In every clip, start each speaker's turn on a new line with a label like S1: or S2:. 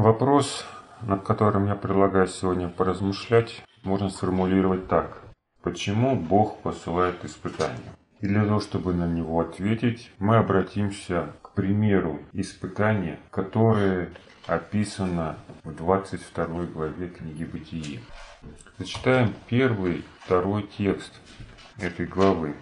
S1: Вопрос, над которым я предлагаю сегодня поразмышлять, можно сформулировать так. Почему Бог посылает испытания? И для того, чтобы на него ответить, мы обратимся к примеру испытания, которое описано в 22 главе книги Бытии. Зачитаем первый, второй текст этой главы.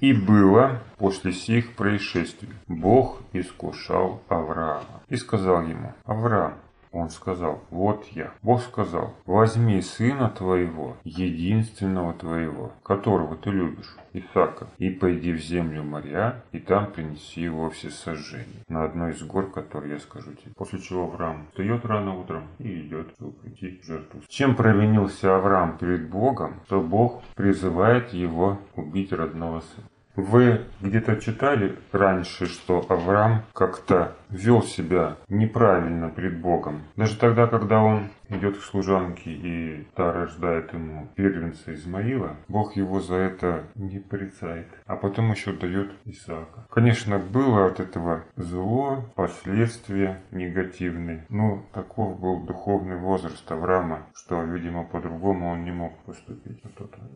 S1: И было после сих происшествий. Бог искушал Авраама и сказал ему, Авраам, он сказал, вот я. Бог сказал, возьми сына твоего, единственного твоего, которого ты любишь, Исаака, и пойди в землю моря, и там принеси его все сожжения на одной из гор, которые я скажу тебе. После чего Авраам встает рано утром и идет, чтобы прийти в жертву. Чем провинился Авраам перед Богом, то Бог призывает его убить родного сына. Вы где-то читали раньше, что Авраам как-то вел себя неправильно пред Богом. Даже тогда, когда он идет к служанке и та рождает ему первенца Измаила, Бог его за это не порицает, а потом еще дает Исаака. Конечно, было от этого зло, последствия негативные, но таков был духовный возраст Авраама, что, видимо, по-другому он не мог поступить.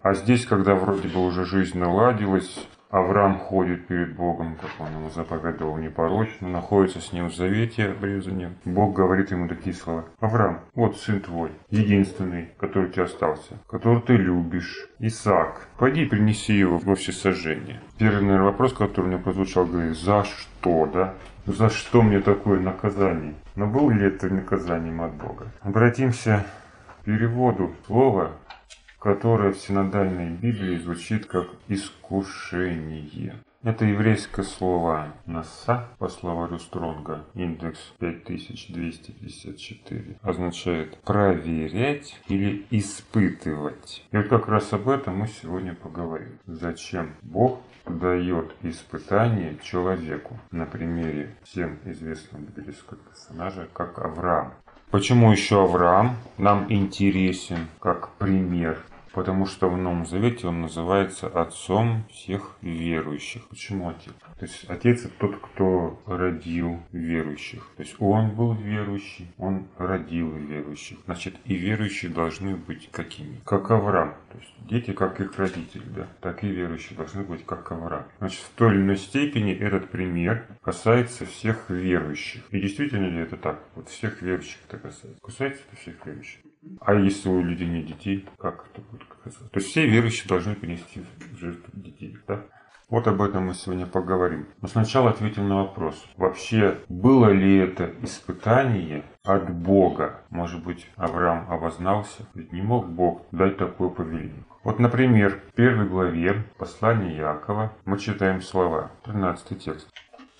S1: А здесь, когда вроде бы уже жизнь наладилась, Авраам ходит перед Богом, как он ему заповедовал непорочно, находится с ним в завете обрезанном. Бог говорит ему такие слова. Авраам, вот сын твой, единственный, который тебе остался, который ты любишь, Исаак. Пойди принеси его во всесожжение. Первый, наверное, вопрос, который у меня прозвучал, говорит, за что, да? За что мне такое наказание? Но было ли это наказанием от Бога? Обратимся к переводу слова которое в синодальной Библии звучит как «искушение». Это еврейское слово «наса» по словарю Стронга, индекс 5254, означает «проверять» или «испытывать». И вот как раз об этом мы сегодня поговорим. Зачем Бог дает испытание человеку на примере всем известного библейского персонажа, как Авраам. Почему еще Авраам нам интересен как пример потому что в Новом Завете он называется отцом всех верующих. Почему отец? То есть отец это тот, кто родил верующих. То есть он был верующий, он родил верующих. Значит, и верующие должны быть какими? Как Авраам. То есть дети, как их родители, да, так и верующие должны быть как Авраам. Значит, в той или иной степени этот пример касается всех верующих. И действительно ли это так? Вот всех верующих это касается. Касается это всех верующих. А если у людей нет детей, как это будет казаться? То есть все верующие должны принести жертву детей, да? Вот об этом мы сегодня поговорим. Но сначала ответим на вопрос. Вообще, было ли это испытание от Бога? Может быть, Авраам обознался? Ведь не мог Бог дать такое повеление. Вот, например, в первой главе послания Якова мы читаем слова, 13 текст.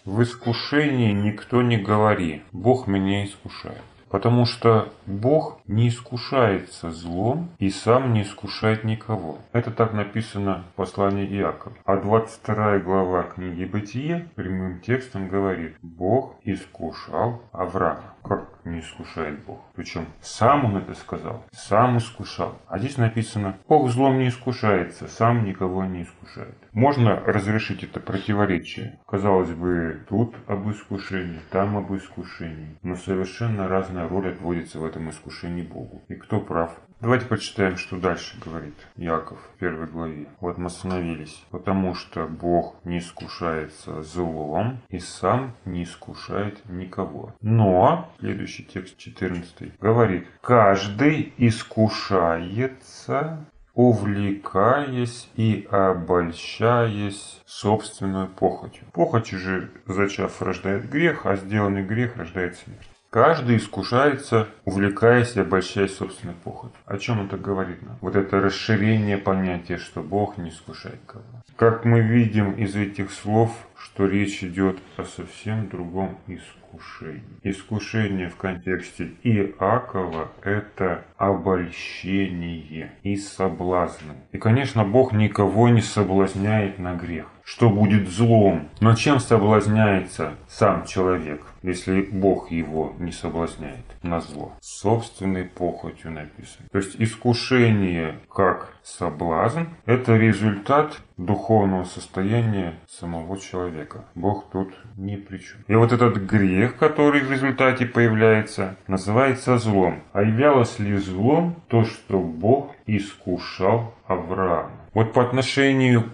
S1: «В искушении никто не говори, Бог меня искушает». Потому что Бог не искушается злом и сам не искушает никого. Это так написано в послании Иакова. А 22 глава книги Бытие прямым текстом говорит, Бог искушал Авраама. Как не искушает Бог? Причем сам он это сказал, сам искушал. А здесь написано, Бог злом не искушается, сам никого не искушает. Можно разрешить это противоречие. Казалось бы, тут об искушении, там об искушении. Но совершенно разная роль отводится в этом искушении Богу. И кто прав? Давайте почитаем, что дальше говорит Яков в первой главе. Вот мы остановились. Потому что Бог не искушается злом и сам не искушает никого. Но, следующий текст 14 говорит, каждый искушается увлекаясь и обольщаясь собственной похотью. Похоть же, зачав, рождает грех, а сделанный грех рождает смерть. Каждый искушается, увлекаясь и обольщаясь собственной похотью. О чем это говорит нам? Вот это расширение понятия, что Бог не искушает кого. Как мы видим из этих слов, что речь идет о совсем другом искушении. Искушение в контексте Иакова – это обольщение и соблазны. И, конечно, Бог никого не соблазняет на грех что будет злом. Но чем соблазняется сам человек, если Бог его не соблазняет на зло? Собственной похотью написано. То есть искушение как соблазн – это результат духовного состояния самого человека. Бог тут ни при чем. И вот этот грех, который в результате появляется, называется злом. А являлось ли злом то, что Бог искушал Авраама? Вот по отношению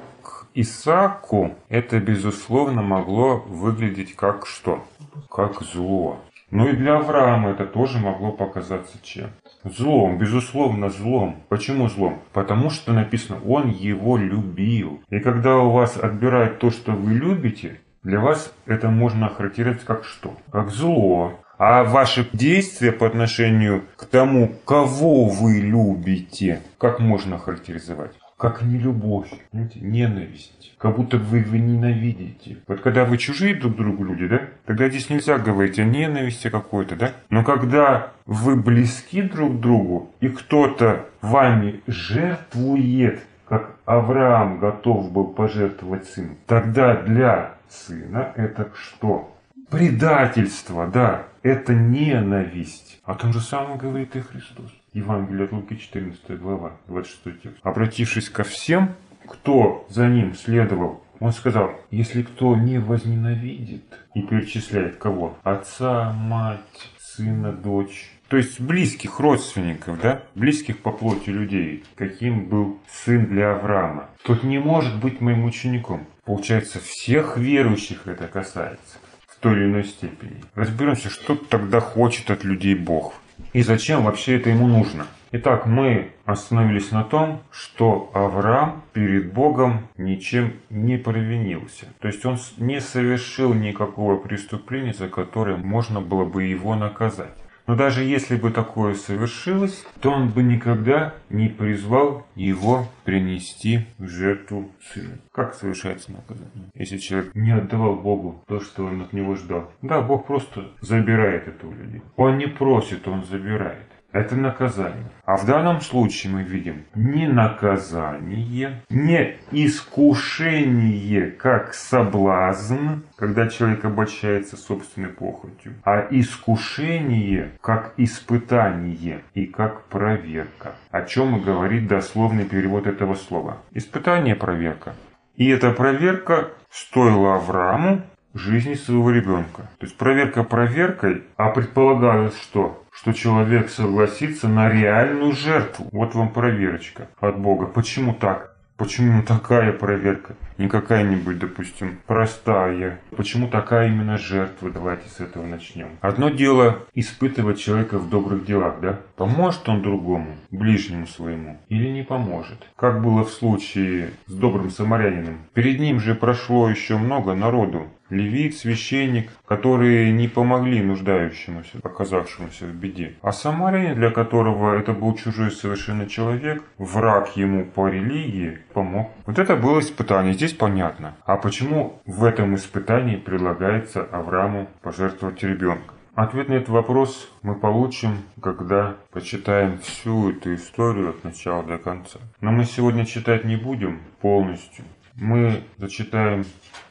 S1: Исааку это, безусловно, могло выглядеть как что? Как зло. Ну и для Авраама это тоже могло показаться чем? Злом, безусловно, злом. Почему злом? Потому что написано, он его любил. И когда у вас отбирают то, что вы любите, для вас это можно охарактеризовать как что? Как зло. А ваши действия по отношению к тому, кого вы любите, как можно характеризовать? Как нелюбовь, понимаете? ненависть. Как будто вы его ненавидите. Вот когда вы чужие друг другу люди, да? Тогда здесь нельзя говорить о ненависти какой-то, да? Но когда вы близки друг другу, и кто-то вами жертвует, как Авраам готов был пожертвовать сыном, тогда для сына это что? Предательство, да, это ненависть. О том же самом говорит и Христос. Евангелие от Луки, 14 глава, 26 текст. Обратившись ко всем, кто за ним следовал, он сказал, если кто не возненавидит и перечисляет кого? Отца, мать, сына, дочь. То есть близких родственников, да? Близких по плоти людей. Каким был сын для Авраама. Тот не может быть моим учеником. Получается, всех верующих это касается в той или иной степени. Разберемся, что тогда хочет от людей Бог и зачем вообще это ему нужно. Итак, мы остановились на том, что Авраам перед Богом ничем не провинился. То есть он не совершил никакого преступления, за которое можно было бы его наказать. Но даже если бы такое совершилось, то он бы никогда не призвал его принести в жертву сына. Как совершается наказание? Если человек не отдавал Богу то, что он от него ждал. Да, Бог просто забирает это у людей. Он не просит, он забирает это наказание. А в данном случае мы видим не наказание, не искушение как соблазн, когда человек обольщается собственной похотью, а искушение как испытание и как проверка. О чем и говорит дословный перевод этого слова. Испытание, проверка. И эта проверка стоила Аврааму жизни своего ребенка. То есть проверка проверкой, а предполагалось что? Что человек согласится на реальную жертву. Вот вам проверочка от Бога. Почему так? Почему такая проверка? Не какая-нибудь, допустим, простая. Почему такая именно жертва? Давайте с этого начнем. Одно дело испытывать человека в добрых делах, да? Поможет он другому, ближнему своему, или не поможет? Как было в случае с добрым самарянином. Перед ним же прошло еще много народу левит, священник, которые не помогли нуждающемуся, оказавшемуся в беде. А самарянин, для которого это был чужой совершенно человек, враг ему по религии, помог. Вот это было испытание, здесь понятно. А почему в этом испытании предлагается Аврааму пожертвовать ребенка? Ответ на этот вопрос мы получим, когда прочитаем всю эту историю от начала до конца. Но мы сегодня читать не будем полностью. Мы зачитаем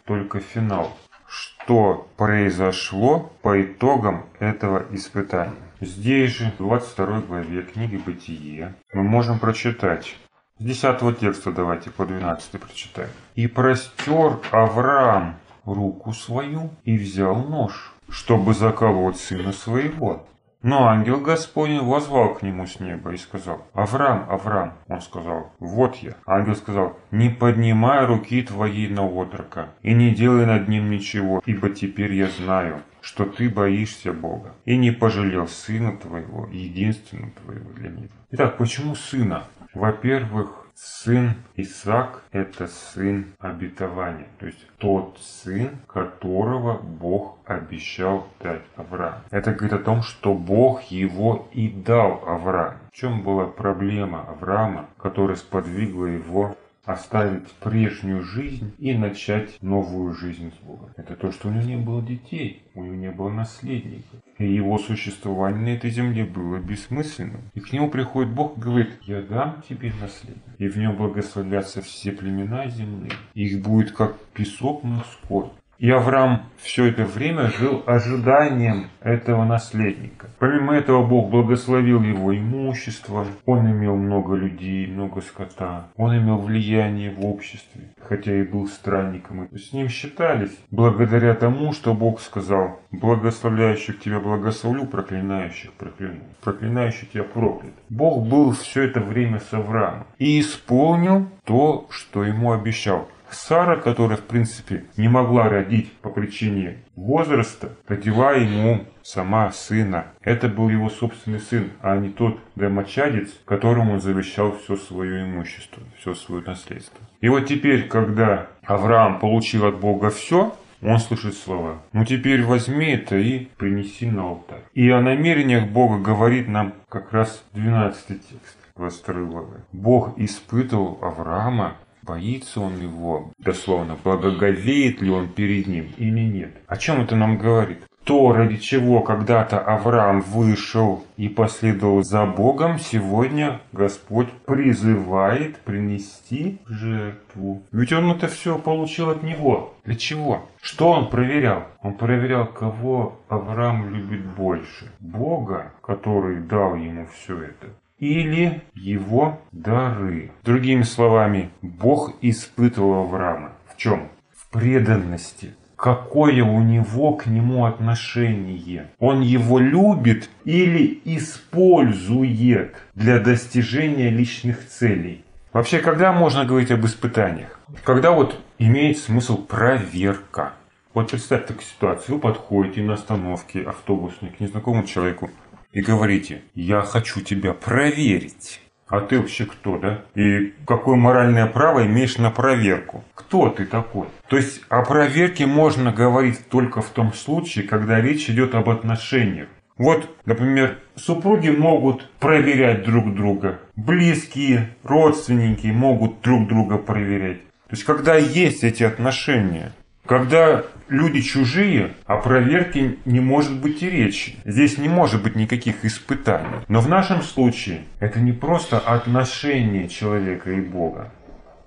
S1: только финал что произошло по итогам этого испытания. Здесь же, в 22 главе книги «Бытие», мы можем прочитать с 10 текста давайте по 12 прочитаем. «И простер Авраам руку свою и взял нож, чтобы заколоть сына своего. Но ангел Господень возвал к нему с неба и сказал, «Авраам, Авраам!» Он сказал, «Вот я». Ангел сказал, «Не поднимай руки твоей на отрока и не делай над ним ничего, ибо теперь я знаю, что ты боишься Бога и не пожалел сына твоего, единственного твоего для него». Итак, почему сына? Во-первых, Сын Исаак – это сын обетования, то есть тот сын, которого Бог обещал дать Аврааму. Это говорит о том, что Бог его и дал Аврааму. В чем была проблема Авраама, которая сподвигла его оставить прежнюю жизнь и начать новую жизнь с Богом. Это то, что у него не было детей, у него не было наследников. И его существование на этой земле было бессмысленным. И к нему приходит Бог и говорит, я дам тебе наследие. И в нем благословятся все племена земные. Их будет как песок морской. И Авраам все это время жил ожиданием этого наследника. Помимо этого Бог благословил его имущество, он имел много людей, много скота, он имел влияние в обществе, хотя и был странником. И с ним считались благодаря тому, что Бог сказал, благословляющих тебя благословлю, проклинающих прокляну, проклинающих тебя проклят. Бог был все это время с Авраамом и исполнил то, что ему обещал. Сара, которая, в принципе, не могла родить по причине возраста, родила ему сама сына. Это был его собственный сын, а не тот домочадец, которому он завещал все свое имущество, все свое наследство. И вот теперь, когда Авраам получил от Бога все, он слышит слова. Ну теперь возьми это и принеси на алтарь. И о намерениях Бога говорит нам как раз 12 текст. 22 главы. Бог испытывал Авраама боится он его, дословно, благоговеет ли он перед ним или нет. О чем это нам говорит? То, ради чего когда-то Авраам вышел и последовал за Богом, сегодня Господь призывает принести жертву. Ведь он это все получил от Него. Для чего? Что он проверял? Он проверял, кого Авраам любит больше. Бога, который дал ему все это, или его дары. Другими словами, Бог испытывал Авраама. В чем? В преданности. Какое у него к нему отношение? Он его любит или использует для достижения личных целей? Вообще, когда можно говорить об испытаниях? Когда вот имеет смысл проверка. Вот представь такую ситуацию. Вы подходите на остановке автобусной к незнакомому человеку и говорите, я хочу тебя проверить. А ты вообще кто, да? И какое моральное право имеешь на проверку? Кто ты такой? То есть о проверке можно говорить только в том случае, когда речь идет об отношениях. Вот, например, супруги могут проверять друг друга. Близкие, родственники могут друг друга проверять. То есть, когда есть эти отношения, когда люди чужие, о проверке не может быть и речи. Здесь не может быть никаких испытаний. Но в нашем случае это не просто отношение человека и Бога,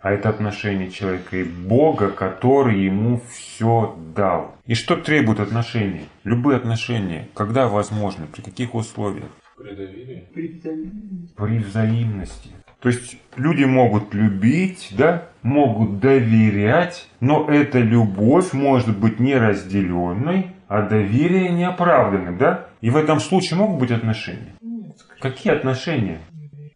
S1: а это отношение человека и Бога, который ему все дал. И что требует отношения? Любые отношения. Когда возможно? При каких условиях? При доверии. При взаимности. То есть люди могут любить, да, могут доверять, но эта любовь может быть неразделенной, а доверие неоправданным, да? И в этом случае могут быть отношения. Какие отношения?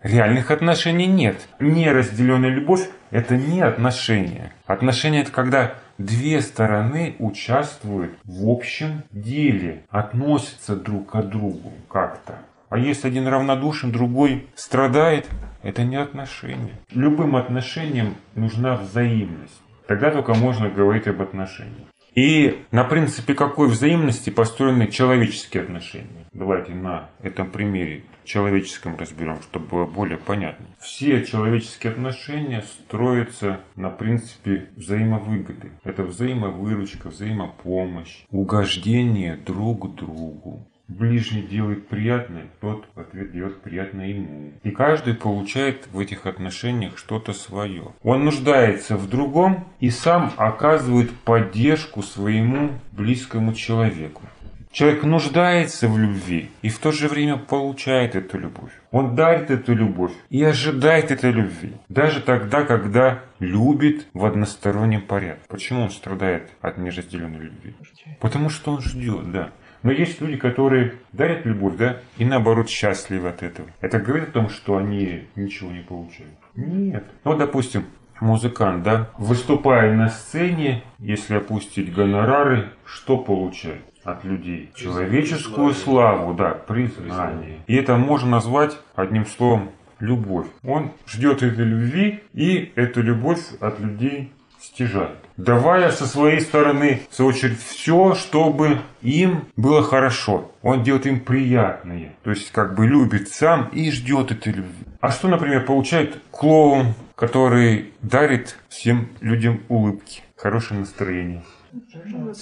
S1: Реальных отношений нет. Неразделенная любовь – это не отношения. Отношения – это когда две стороны участвуют в общем деле, относятся друг к другу как-то. А если один равнодушен, другой страдает, это не отношения. Любым отношениям нужна взаимность. Тогда только можно говорить об отношениях. И на принципе какой взаимности построены человеческие отношения. Давайте на этом примере человеческом разберем, чтобы было более понятно. Все человеческие отношения строятся на принципе взаимовыгоды. Это взаимовыручка, взаимопомощь, угождение друг другу ближний делает приятное, тот в ответ делает приятное ему. И каждый получает в этих отношениях что-то свое. Он нуждается в другом и сам оказывает поддержку своему близкому человеку. Человек нуждается в любви и в то же время получает эту любовь. Он дарит эту любовь и ожидает этой любви. Даже тогда, когда любит в одностороннем порядке. Почему он страдает от неразделенной любви? Потому что он ждет, да. Но есть люди, которые дарят любовь, да, и наоборот счастливы от этого. Это говорит о том, что они ничего не получают? Нет. Ну, допустим, музыкант, да, выступая на сцене, если опустить гонорары, что получает? от людей. Человеческую славу, да, признание. И это можно назвать одним словом любовь. Он ждет этой любви и эту любовь от людей стяжает. Давая со своей стороны, в свою очередь, все, чтобы им было хорошо. Он делает им приятное. То есть, как бы любит сам и ждет этой любви. А что, например, получает клоун, который дарит всем людям улыбки, хорошее настроение?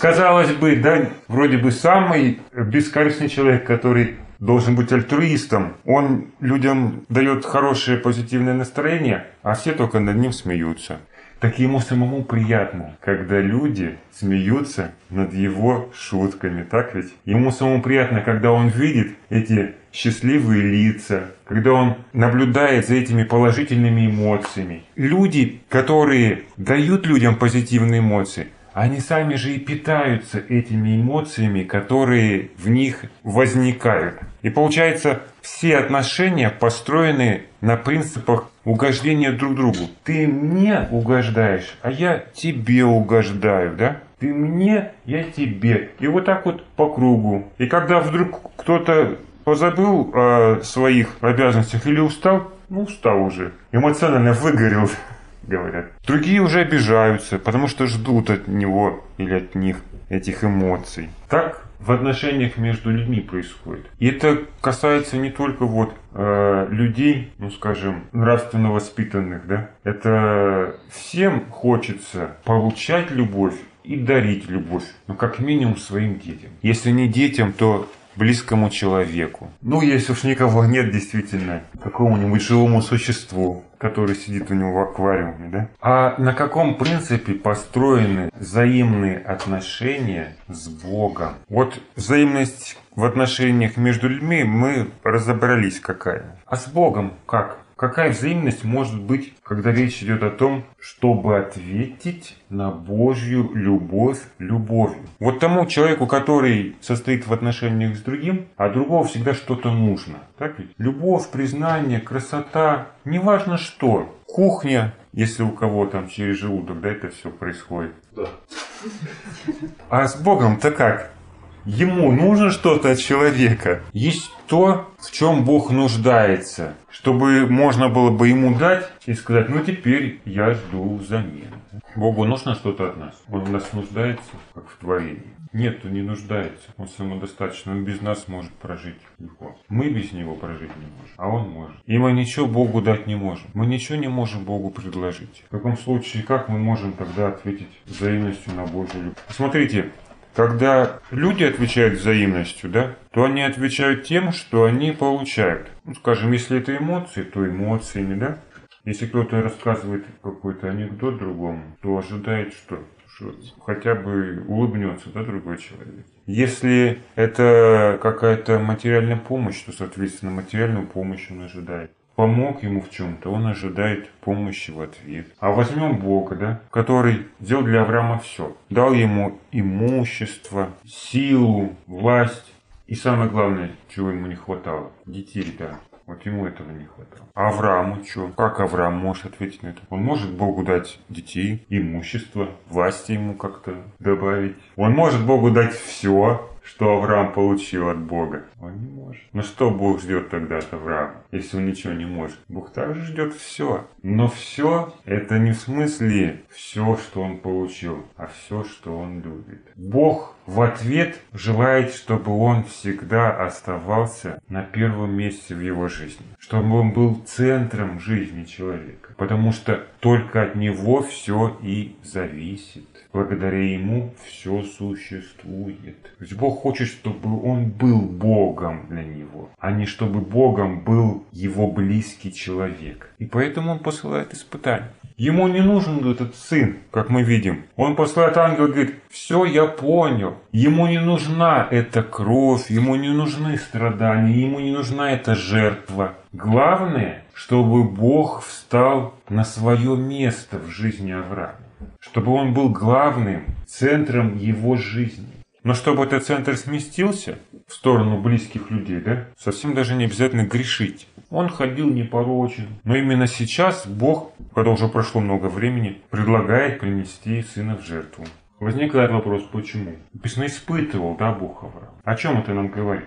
S1: Казалось бы, да, вроде бы самый бескорыстный человек, который должен быть альтруистом. Он людям дает хорошее позитивное настроение, а все только над ним смеются. Так ему самому приятно, когда люди смеются над его шутками, так ведь? Ему самому приятно, когда он видит эти счастливые лица, когда он наблюдает за этими положительными эмоциями. Люди, которые дают людям позитивные эмоции, они сами же и питаются этими эмоциями, которые в них возникают. И получается, все отношения построены на принципах угождения друг другу. Ты мне угождаешь, а я тебе угождаю, да? Ты мне, я тебе. И вот так вот по кругу. И когда вдруг кто-то позабыл о своих обязанностях или устал, ну устал уже, эмоционально выгорел, говорят. Другие уже обижаются, потому что ждут от него или от них этих эмоций. Так в отношениях между людьми происходит. И это касается не только вот э, людей, ну скажем, нравственно воспитанных, да. Это всем хочется получать любовь и дарить любовь, ну как минимум своим детям. Если не детям, то близкому человеку. Ну, если уж никого нет, действительно, какому-нибудь живому существу, который сидит у него в аквариуме, да? А на каком принципе построены взаимные отношения с Богом? Вот взаимность в отношениях между людьми мы разобрались какая. А с Богом как? Какая взаимность может быть, когда речь идет о том, чтобы ответить на Божью любовь любовью? Вот тому человеку, который состоит в отношениях с другим, а другого всегда что-то нужно. Так ведь? Любовь, признание, красота, неважно что. Кухня, если у кого там через желудок, да, это все происходит. Да. А с Богом-то как? Ему нужно что-то от человека. Есть то, в чем Бог нуждается, чтобы можно было бы ему дать и сказать, ну теперь я жду замены. Богу нужно что-то от нас. Он в нас нуждается, как в творении. Нет, он не нуждается. Он самодостаточно. Он без нас может прожить легко. Мы без него прожить не можем, а он может. И мы ничего Богу дать не можем. Мы ничего не можем Богу предложить. В каком случае, как мы можем тогда ответить взаимностью на Божью любовь? Смотрите, когда люди отвечают взаимностью, да, то они отвечают тем, что они получают. Ну, скажем, если это эмоции, то эмоциями, да. Если кто-то рассказывает какой-то анекдот другому, то ожидает что? Что хотя бы улыбнется, да, другой человек. Если это какая-то материальная помощь, то, соответственно, материальную помощь он ожидает помог ему в чем-то, он ожидает помощи в ответ. А возьмем Бога, да, который сделал для Авраама все. Дал ему имущество, силу, власть. И самое главное, чего ему не хватало, детей, да. Вот ему этого не хватало. А Аврааму что? Как Авраам может ответить на это? Он может Богу дать детей, имущество, власти ему как-то добавить. Он может Богу дать все, что Авраам получил от Бога? Он не может. Но что Бог ждет тогда от Авраама, если он ничего не может? Бог также ждет все. Но все это не в смысле все, что он получил, а все, что он любит. Бог в ответ желает, чтобы он всегда оставался на первом месте в его жизни. Чтобы он был центром жизни человека. Потому что только от него все и зависит. Благодаря ему все существует. То есть Бог хочет, чтобы он был Богом для него, а не чтобы Богом был его близкий человек. И поэтому он посылает испытания. Ему не нужен этот сын, как мы видим. Он посылает ангел и говорит, все, я понял. Ему не нужна эта кровь, ему не нужны страдания, ему не нужна эта жертва. Главное, чтобы Бог встал на свое место в жизни Авраама чтобы он был главным центром его жизни. Но чтобы этот центр сместился в сторону близких людей, да, совсем даже не обязательно грешить. Он ходил непорочен. Но именно сейчас Бог, когда уже прошло много времени, предлагает принести сына в жертву. Возникает вопрос, почему? Написано, испытывал, да, Бог Авраам. О чем это нам говорит?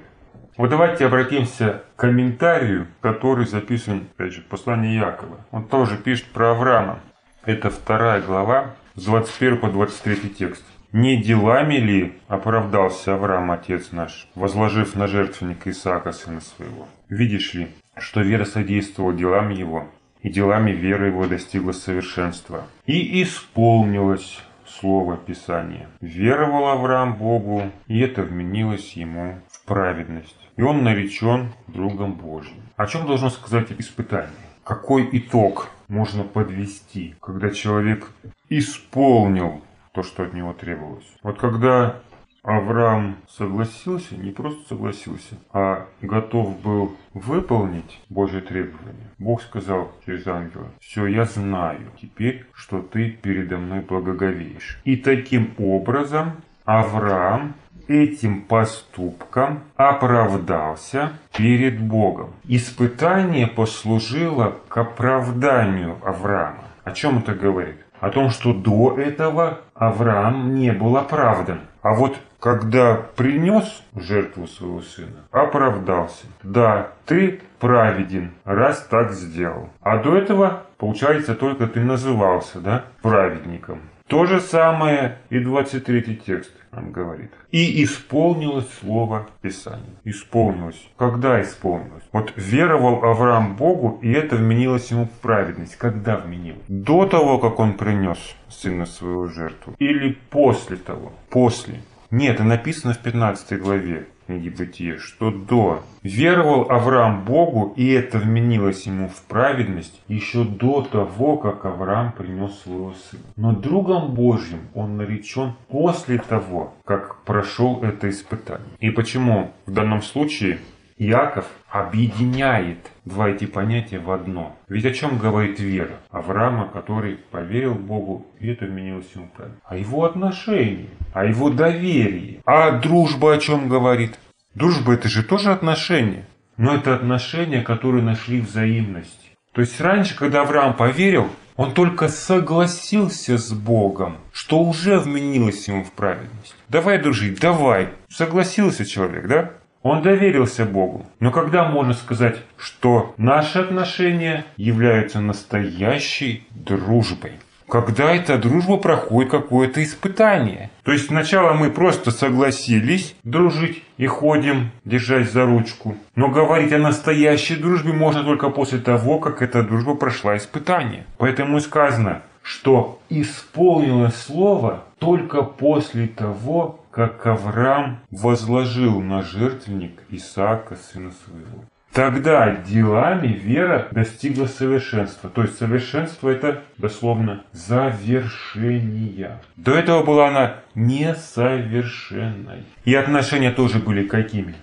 S1: Вот давайте обратимся к комментарию, который записан, опять же, в послании Якова. Он тоже пишет про Авраама. Это вторая глава, с 21 по 23 текст. «Не делами ли оправдался Авраам, отец наш, возложив на жертвенник Исаака, сына своего? Видишь ли, что вера содействовала делам его, и делами веры его достигла совершенства. И исполнилось слово Писания. Веровал Авраам Богу, и это вменилось ему в праведность. И он наречен другом Божьим. О чем должно сказать испытание? Какой итог можно подвести, когда человек исполнил то, что от него требовалось. Вот когда Авраам согласился, не просто согласился, а готов был выполнить Божье требование. Бог сказал через ангела, все, я знаю теперь, что ты передо мной благоговеешь. И таким образом Авраам этим поступком оправдался перед Богом. Испытание послужило к оправданию Авраама. О чем это говорит? О том, что до этого Авраам не был оправдан. А вот когда принес жертву своего сына, оправдался. Да, ты праведен, раз так сделал. А до этого, получается, только ты назывался, да, праведником. То же самое и 23 текст нам говорит. И исполнилось слово Писания. Исполнилось. Когда исполнилось? Вот веровал Авраам Богу, и это вменилось ему в праведность. Когда вменилось? До того, как он принес сына своего жертву? Или после того? После. Нет, это написано в 15 главе книги Бытия, что до. Веровал Авраам Богу, и это вменилось ему в праведность еще до того, как Авраам принес своего сына. Но другом Божьим он наречен после того, как прошел это испытание. И почему в данном случае Иаков объединяет два эти понятия в одно. Ведь о чем говорит вера Авраама, который поверил Богу, и это вменилось ему правильно. О его отношении, о его доверии. А дружба о чем говорит? Дружба это же тоже отношения. Но это отношения, которые нашли взаимность. То есть раньше, когда Авраам поверил, он только согласился с Богом, что уже вменилось ему в праведность. Давай дружить, давай. Согласился человек, да? Он доверился Богу. Но когда можно сказать, что наши отношения являются настоящей дружбой? Когда эта дружба проходит какое-то испытание. То есть сначала мы просто согласились дружить и ходим, держась за ручку. Но говорить о настоящей дружбе можно только после того, как эта дружба прошла испытание. Поэтому и сказано, что исполнилось слово только после того, как Авраам возложил на жертвенник Исаака, сына своего. Тогда делами вера достигла совершенства. То есть совершенство это дословно завершение. До этого была она несовершенной. И отношения тоже были какими?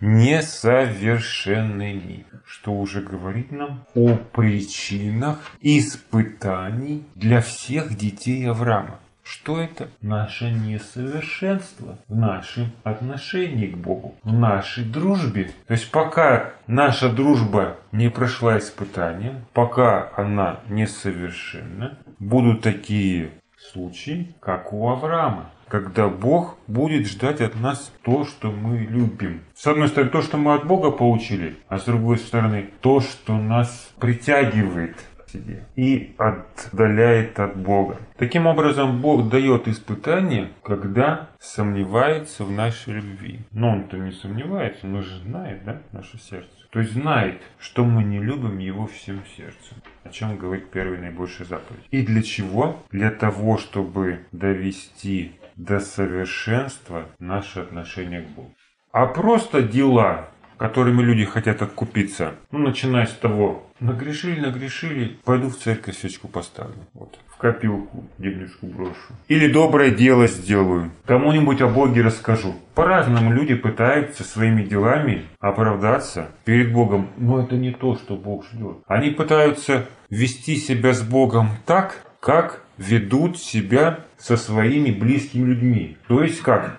S1: Несовершенными. Что уже говорит нам о причинах испытаний для всех детей Авраама. Что это? Наше несовершенство в нашем отношении к Богу, в нашей дружбе. То есть пока наша дружба не прошла испытания, пока она несовершенна, будут такие случаи, как у Авраама когда Бог будет ждать от нас то, что мы любим. С одной стороны, то, что мы от Бога получили, а с другой стороны, то, что нас притягивает себе и отдаляет от Бога. Таким образом, Бог дает испытание, когда сомневается в нашей любви. Но Он-то не сомневается, он же знает, да, наше сердце. То есть знает, что мы не любим Его всем сердцем. О чем говорит первый наибольшая заповедь. И для чего? Для того, чтобы довести до совершенства наше отношение к Богу. А просто дела, которыми люди хотят откупиться. Ну, начиная с того, нагрешили, нагрешили, пойду в церковь свечку поставлю. Вот. В копилку денежку брошу. Или доброе дело сделаю. Кому-нибудь о Боге расскажу. По-разному люди пытаются своими делами оправдаться перед Богом. Но это не то, что Бог ждет. Они пытаются вести себя с Богом так, как ведут себя со своими близкими людьми. То есть как?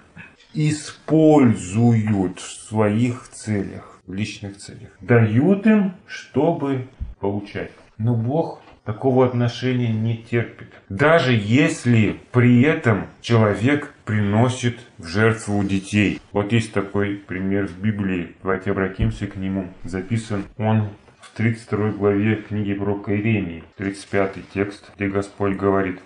S1: Используют в своих целях, в личных целях. Дают им, чтобы получать. Но Бог такого отношения не терпит. Даже если при этом человек приносит в жертву детей. Вот есть такой пример в Библии. Давайте обратимся к нему. Записан он в 32 главе книги пророка Иеремии, 35 текст, где Господь говорит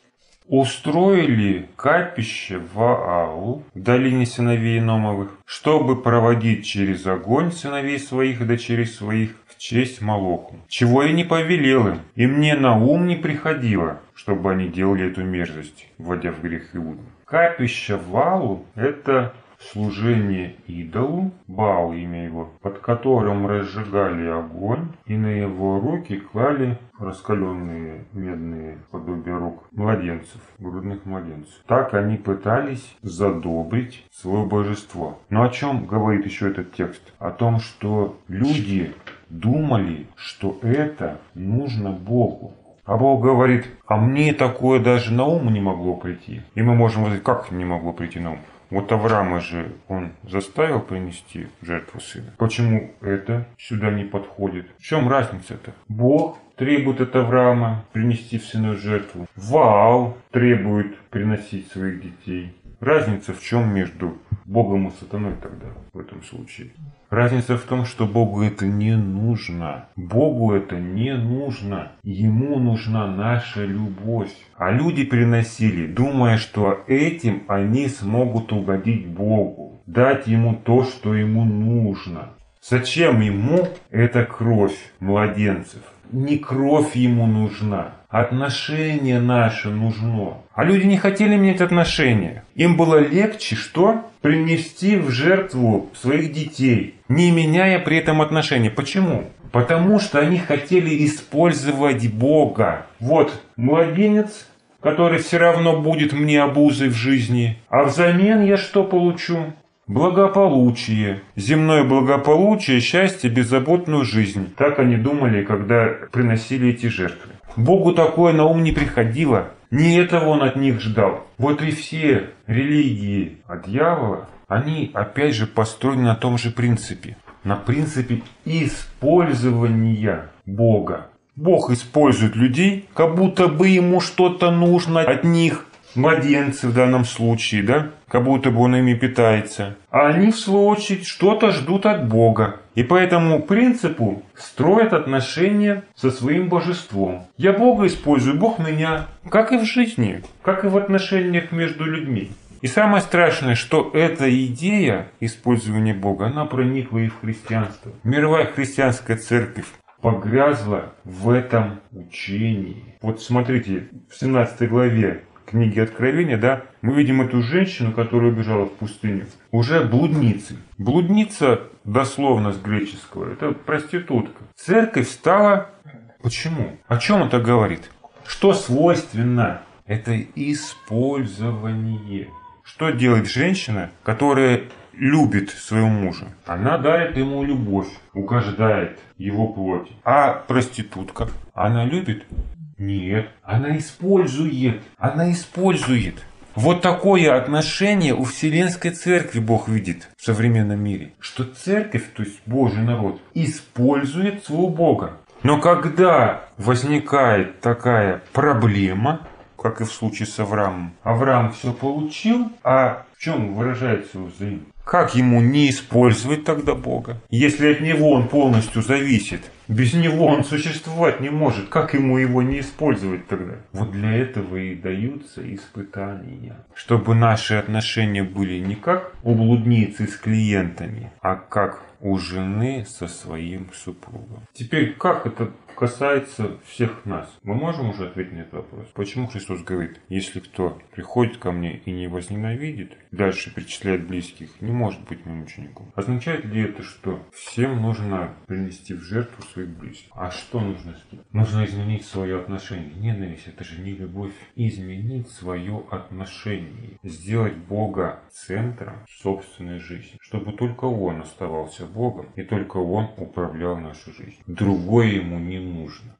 S1: устроили капище в Аау, в долине сыновей Номовых, чтобы проводить через огонь сыновей своих и дочерей своих в честь Молоху, чего я не повелел им, и мне на ум не приходило, чтобы они делали эту мерзость, вводя в грех Иуду. Капище в Аау – это служение идолу, Баал имя его, под которым разжигали огонь, и на его руки клали раскаленные медные подобия рук младенцев, грудных младенцев. Так они пытались задобрить свое божество. Но о чем говорит еще этот текст? О том, что люди думали, что это нужно Богу. А Бог говорит, а мне такое даже на ум не могло прийти. И мы можем сказать, как не могло прийти на ум? Вот Авраама же он заставил принести жертву сына. Почему это сюда не подходит? В чем разница-то? Бог требует от Авраама принести в сына жертву. Ваал требует приносить своих детей. Разница в чем между Богом и сатаной тогда в этом случае? Разница в том, что Богу это не нужно. Богу это не нужно. Ему нужна наша любовь. А люди приносили, думая, что этим они смогут угодить Богу. Дать ему то, что ему нужно. Зачем ему эта кровь младенцев? Не кровь ему нужна. Отношение наше нужно. А люди не хотели менять отношения. Им было легче что? Принести в жертву своих детей, не меняя при этом отношения. Почему? Потому что они хотели использовать Бога. Вот младенец, который все равно будет мне обузой в жизни. А взамен я что получу? Благополучие, земное благополучие, счастье, беззаботную жизнь. Так они думали, когда приносили эти жертвы. Богу такое на ум не приходило. Не этого он от них ждал. Вот и все религии от дьявола, они опять же построены на том же принципе. На принципе использования Бога. Бог использует людей, как будто бы ему что-то нужно от них. Младенцы в данном случае, да? Как будто бы он ими питается. А они, в свою очередь, что-то ждут от Бога. И по этому принципу строят отношения со своим божеством. Я Бога использую, Бог меня. Как и в жизни, как и в отношениях между людьми. И самое страшное, что эта идея использования Бога, она проникла и в христианство. Мировая христианская церковь погрязла в этом учении. Вот смотрите, в 17 главе книги Откровения, да, мы видим эту женщину, которая убежала в пустыню, уже блудницей. Блудница, дословно с греческого, это проститутка. Церковь стала... Почему? О чем это говорит? Что свойственно? Это использование. Что делает женщина, которая любит своего мужа? Она дарит ему любовь, угождает его плоти. А проститутка, она любит нет, она использует, она использует. Вот такое отношение у Вселенской Церкви Бог видит в современном мире. Что Церковь, то есть Божий народ, использует своего Бога. Но когда возникает такая проблема, как и в случае с Авраамом, Авраам все получил, а в чем выражается его взаимность? Как ему не использовать тогда Бога? Если от него он полностью зависит, без него он существовать не может. Как ему его не использовать тогда? Вот для этого и даются испытания. Чтобы наши отношения были не как у блудницы с клиентами, а как у жены со своим супругом. Теперь как это касается всех нас. Мы можем уже ответить на этот вопрос? Почему Христос говорит, если кто приходит ко мне и не возненавидит, дальше перечисляет близких, не может быть моим учеником? Означает ли это, что всем нужно принести в жертву своих близких? А что нужно сделать? Нужно изменить свое отношение. Ненависть – это же не любовь. Изменить свое отношение. Сделать Бога центром собственной жизни. Чтобы только Он оставался Богом и только Он управлял нашу жизнь. Другое ему не нужно.